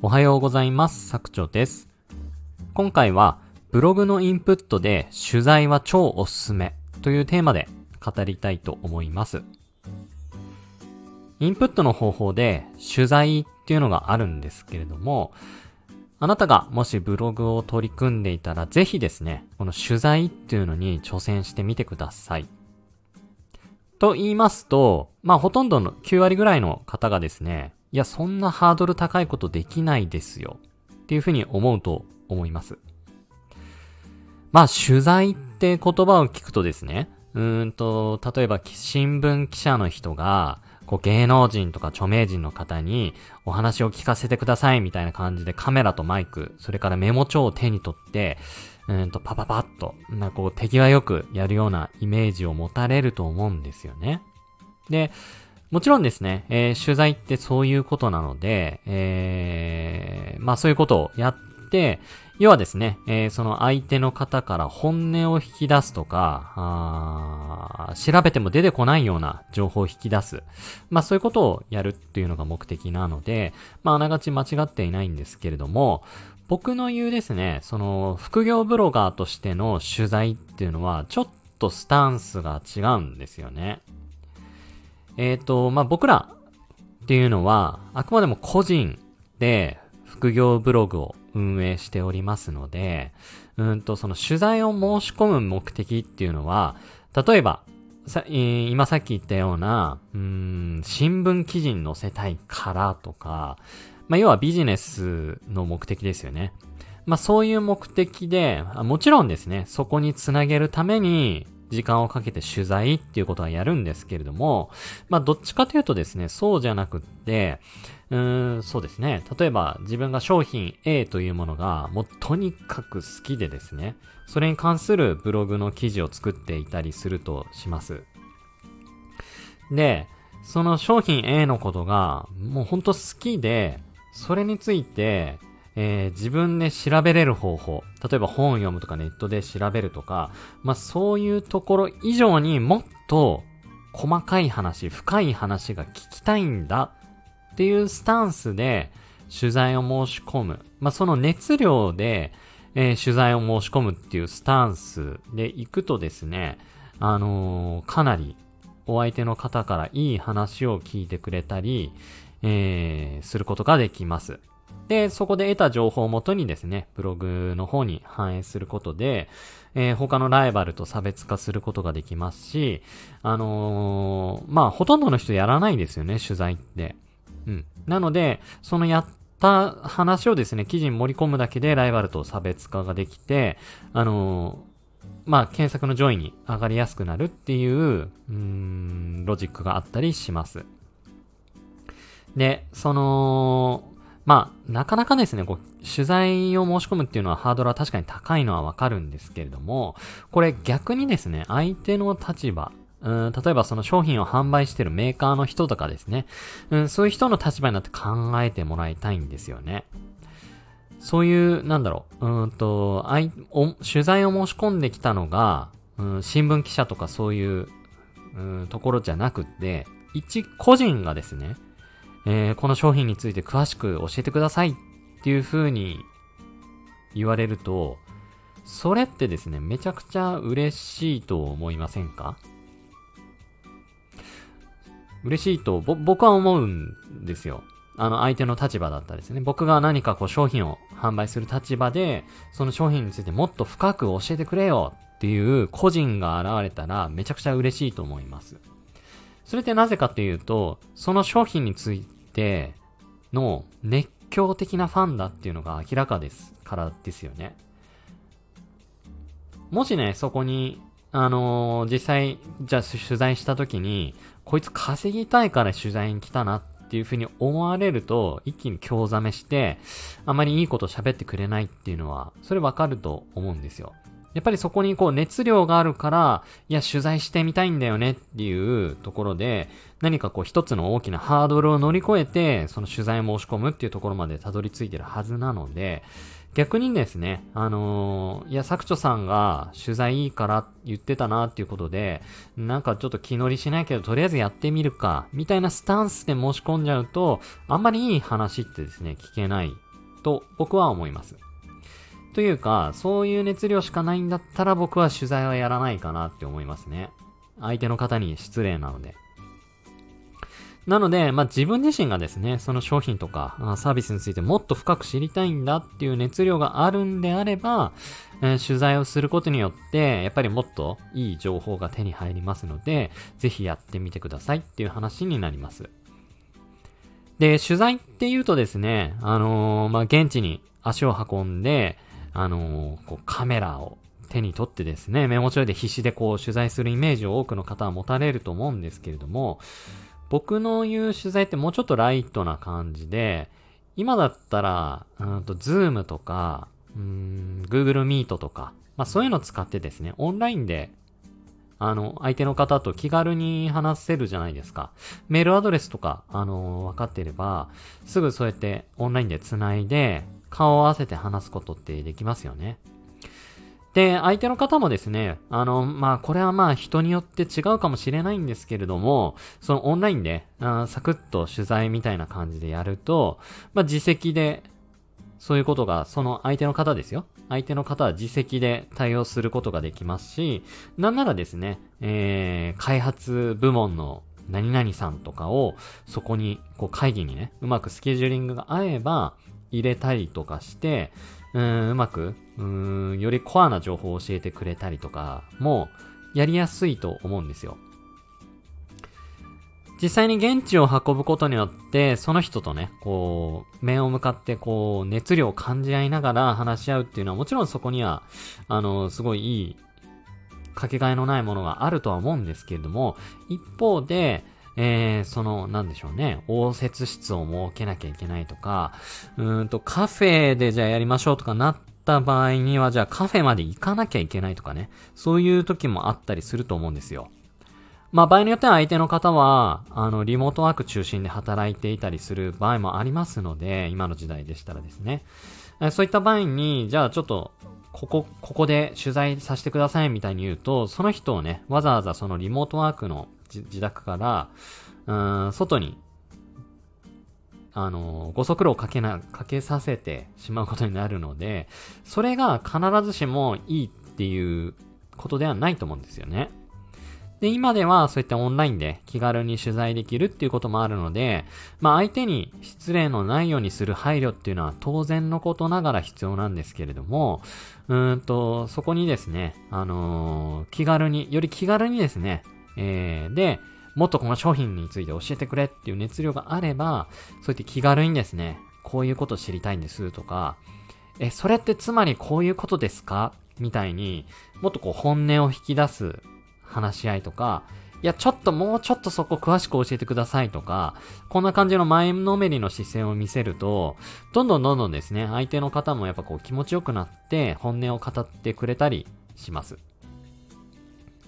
おはようございます。作長です。今回は、ブログのインプットで取材は超おすすめというテーマで語りたいと思います。インプットの方法で取材っていうのがあるんですけれども、あなたがもしブログを取り組んでいたらぜひですね、この取材っていうのに挑戦してみてください。と言いますと、まあほとんどの9割ぐらいの方がですね、いやそんなハードル高いことできないですよ。っていうふうに思うと思います。まあ取材って言葉を聞くとですね、うんと、例えば新聞記者の人が、こう芸能人とか著名人の方にお話を聞かせてくださいみたいな感じでカメラとマイク、それからメモ帳を手に取って、うんとパパパッと、なんかこう手際よくやるようなイメージを持たれると思うんですよね。で、もちろんですね、えー取材ってそういうことなので、えーまあそういうことをやって、要はですね、えーその相手の方から本音を引き出すとか、あ調べても出てこないような情報を引き出す。まあそういうことをやるっていうのが目的なので、まああながち間違っていないんですけれども、僕の言うですね、その副業ブロガーとしての取材っていうのは、ちょっとスタンスが違うんですよね。えっ、と、まあ、僕らっていうのは、あくまでも個人で副業ブログを運営しておりますので、うんと、その取材を申し込む目的っていうのは、例えば、さえー今さっき言ったような、うん、新聞記事に載せたいからとか、まあ、要はビジネスの目的ですよね。まあ、そういう目的で、もちろんですね、そこにつなげるために、時間をかけて取材っていうことはやるんですけれども、まあ、どっちかというとですね、そうじゃなくって、うーん、そうですね。例えば、自分が商品 A というものが、もうとにかく好きでですね、それに関するブログの記事を作っていたりするとします。で、その商品 A のことが、もうほんと好きで、それについて、えー自分で調べれる方法。例えば本を読むとかネットで調べるとか、まあそういうところ以上にもっと細かい話、深い話が聞きたいんだっていうスタンスで取材を申し込む。まあその熱量で、えー取材を申し込むっていうスタンスで行くとですね、あのーかなりお相手の方からいい話を聞いてくれたり、えーすることができます。で、そこで得た情報をもとにですね、ブログの方に反映することで、えー他のライバルと差別化することができますし、あのーまあ、ほとんどの人やらないですよね、取材って。うん。なので、そのやった話をですね、記事に盛り込むだけでライバルと差別化ができて、あのーまあ、検索の上位に上がりやすくなるっていう、うーん、ロジックがあったりします。で、その、まあ、なかなかですね、こう、取材を申し込むっていうのはハードルは確かに高いのはわかるんですけれども、これ逆にですね、相手の立場、うん、例えばその商品を販売してるメーカーの人とかですね、うん、そういう人の立場になって考えてもらいたいんですよね。そういう、なんだろう、うんと、あいお取材を申し込んできたのが、うん、新聞記者とかそういう、うん、ところじゃなくって、一個人がですね、えーこの商品について詳しく教えてくださいっていう風に言われると、それってですね、めちゃくちゃ嬉しいと思いませんか？嬉しいと、僕は思うんですよ。あの、相手の立場だったですね。僕が何かこう商品を販売する立場で、その商品についてもっと深く教えてくれよっていう個人が現れたら、めちゃくちゃ嬉しいと思います。それってなぜかっていうと、その商品についての熱狂的なファンだっていうのが明らかですからですよね。もしね、そこに、あのー実際、じゃあ取材した時に、こいつ稼ぎたいから取材に来たなっていうふうに思われると、一気に興ざめして、あまりいいこと喋ってくれないっていうのは、それわかると思うんですよ。やっぱりそこにこう熱量があるから、いや取材してみたいんだよねっていうところで、何かこう一つの大きなハードルを乗り越えて、その取材申し込むっていうところまでたどり着いてるはずなので、逆にですね、あのーいや、作長さんが取材いいから言ってたなっていうことで、なんかちょっと気乗りしないけど、とりあえずやってみるか、みたいなスタンスで申し込んじゃうと、あんまりいい話ってですね、聞けないと僕は思います。というか、そういう熱量しかないんだったら僕は取材はやらないかなって思いますね。相手の方に失礼なので。なので、まあ、自分自身がですね、その商品とかサービスについてもっと深く知りたいんだっていう熱量があるんであれば、えー、取材をすることによって、やっぱりもっといい情報が手に入りますので、ぜひやってみてくださいっていう話になります。で、取材って言うとですね、あのー、まあ、現地に足を運んで、あの、こうカメラを手に取ってですね、メモ帳で必死でこう取材するイメージを多くの方は持たれると思うんですけれども、僕の言う取材ってもうちょっとライトな感じで、今だったら、うんと、 Zoom とか、うん、Google Meet とか、まあそういうの使ってですね、オンラインで、あの、相手の方と気軽に話せるじゃないですか。メールアドレスとか、あの、分かってれば、すぐそうやってオンラインで繋いで、顔を合わせて話すことってできますよね。で、相手の方もですね、あの、まあ、これはまあ人によって違うかもしれないんですけれども、そのオンラインで、あサクッと取材みたいな感じでやると、まあ、自責で、そういうことが、その相手の方ですよ。相手の方は自責で対応することができますし、なんならですね、えー、開発部門の何々さんとかを、そこに、こう会議にね、うまくスケジューリングが合えば、入れたりとかして、うーん、うまく、うん、よりコアな情報を教えてくれたりとかも、やりやすいと思うんですよ。実際に現地を運ぶことによって、その人とね、こう、面を向かって、こう、熱量を感じ合いながら話し合うっていうのは、もちろんそこには、あの、すごいいい、かけがえのないものがあるとは思うんですけれども、一方で、えー、その、なんでしょうね、応接室を設けなきゃいけないとか、うんと、カフェでじゃあやりましょうとかなった場合には、じゃあカフェまで行かなきゃいけないとかね、そういう時もあったりすると思うんですよ。まあ場合によっては相手の方は、あの、リモートワーク中心で働いていたりする場合もありますので、今の時代でしたらですね。そういった場合に、じゃあちょっと、ここ、ここで取材させてくださいみたいに言うと、その人をね、わざわざそのリモートワークの自宅から、うん、外に、あの、ご足労かけな、かけさせてしまうことになるので、それが必ずしもいいっていうことではないと思うんですよね。で、今ではそういったオンラインで気軽に取材できるっていうこともあるので、まあ相手に失礼のないようにする配慮っていうのは当然のことながら必要なんですけれども、うんと、そこにですね、あのー、気軽に、より気軽にですね、えー、で、もっとこの商品について教えてくれっていう熱量があれば、そうやって気軽にですね、こういうこと知りたいんですとか、え、それってつまりこういうことですかみたいに、もっとこう本音を引き出す話し合いとか、いや、ちょっともうちょっとそこ詳しく教えてくださいとか、こんな感じの前のめりの姿勢を見せると、どんどんどんどんですね、相手の方もやっぱこう気持ちよくなって本音を語ってくれたりします。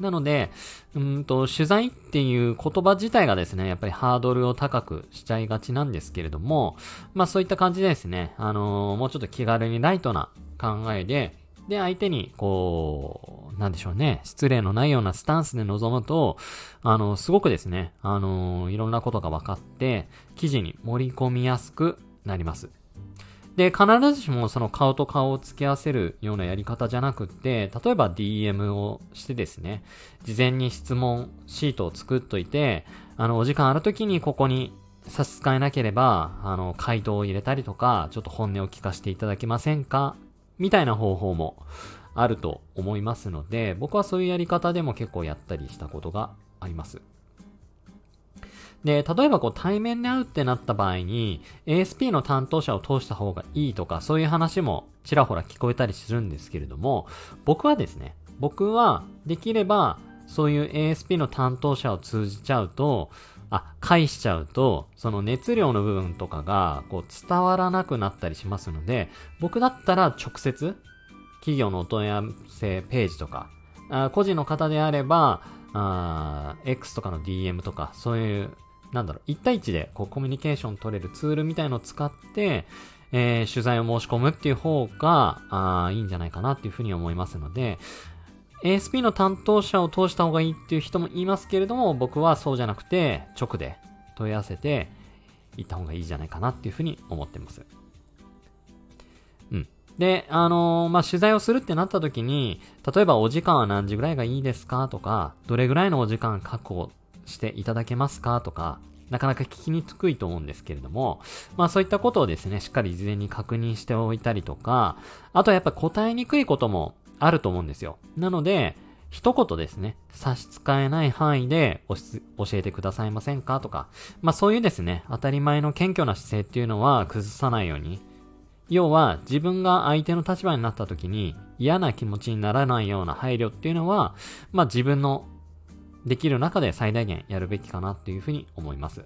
なので、うんと、取材っていう言葉自体がですね、やっぱりハードルを高くしちゃいがちなんですけれども、まあそういった感じでですね、あのー、もうちょっと気軽にライトな考えで、で、相手に、こう、なんでしょうね、失礼のないようなスタンスで臨むと、あの、すごくですね、あの、いろんなことが分かって、記事に盛り込みやすくなります。で、必ずしもその顔と顔を付き合わせるようなやり方じゃなくって、例えば DM をしてですね、事前に質問シートを作っといて、あの、お時間ある時にここに差し支えなければ、あの、回答を入れたりとか、ちょっと本音を聞かせていただけませんか？みたいな方法もあると思いますので、僕はそういうやり方でも結構やったりしたことがあります。で、例えばこう対面で会うってなった場合に、ASP の担当者を通した方がいいとか、そういう話もちらほら聞こえたりするんですけれども、僕はですね、僕はできれば、そういう ASP の担当者を通じちゃうと、あ、返しちゃうと、その熱量の部分とかが、こう伝わらなくなったりしますので、僕だったら直接、企業のお問い合わせページとか、あ個人の方であれば、あ X とかの DM とか、そういうなんだろう、1対1でこうコミュニケーション取れるツールみたいのを使って、えー、取材を申し込むっていう方が、あいいんじゃないかなっていうふうに思いますので、ASP の担当者を通した方がいいっていう人もいますけれども、僕はそうじゃなくて、直で問い合わせて行った方がいいんじゃないかなっていうふうに思ってます。うんで、あのー、まあ、取材をするってなった時に、例えばお時間は何時ぐらいがいいですかとか、どれぐらいのお時間確保していただけますか？とか、なかなか聞きにくいと思うんですけれども、まあそういったことをですね、しっかり事前に確認しておいたりとか、あとはやっぱ答えにくいこともあると思うんですよ。なので、一言ですね、差し支えない範囲で教えてくださいませんか？とか、まあそういうですね、当たり前の謙虚な姿勢っていうのは崩さないように、要は自分が相手の立場になった時に嫌な気持ちにならないような配慮っていうのは、まあ自分のできる中で最大限やるべきかなっていうふうに思います。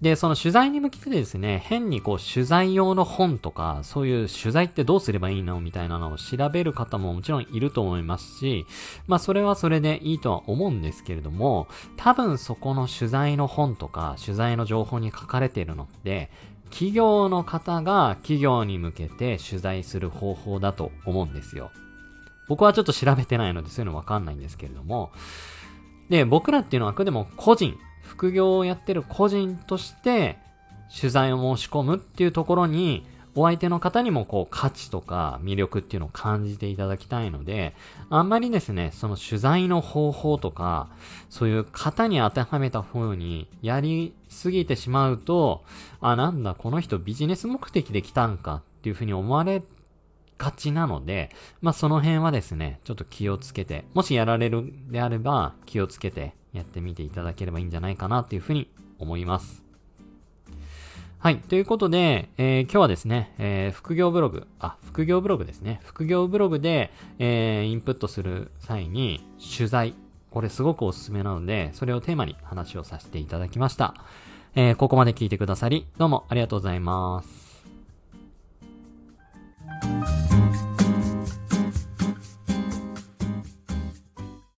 で、その取材に向けてですね、変にこう取材用の本とか、そういう取材ってどうすればいいのみたいなのを調べる方ももちろんいると思いますし、まあそれはそれでいいとは思うんですけれども、多分そこの取材の本とか、取材の情報に書かれているのって、企業の方が企業に向けて取材する方法だと思うんですよ。僕はちょっと調べてないのでそういうのわかんないんですけれども、で、僕らっていうのはあくでも個人、副業をやってる個人として取材を申し込むっていうところにお相手の方にもこう価値とか魅力っていうのを感じていただきたいので、あんまりですね、その取材の方法とか、そういう型に当てはめた風にやりすぎてしまうと、あ、なんだ、この人ビジネス目的で来たんかっていう風に思われがちなので、まあその辺はですね、ちょっと気をつけて、もしやられるであれば気をつけてやってみていただければいいんじゃないかなっていう風に思います。はい。ということで、えー、今日はですね、えー、副業ブログ、あ、副業ブログですね。副業ブログで、えー、インプットする際に、取材。これすごくおすすめなので、それをテーマに話をさせていただきました。え、ここまで聞いてくださり、どうもありがとうございます。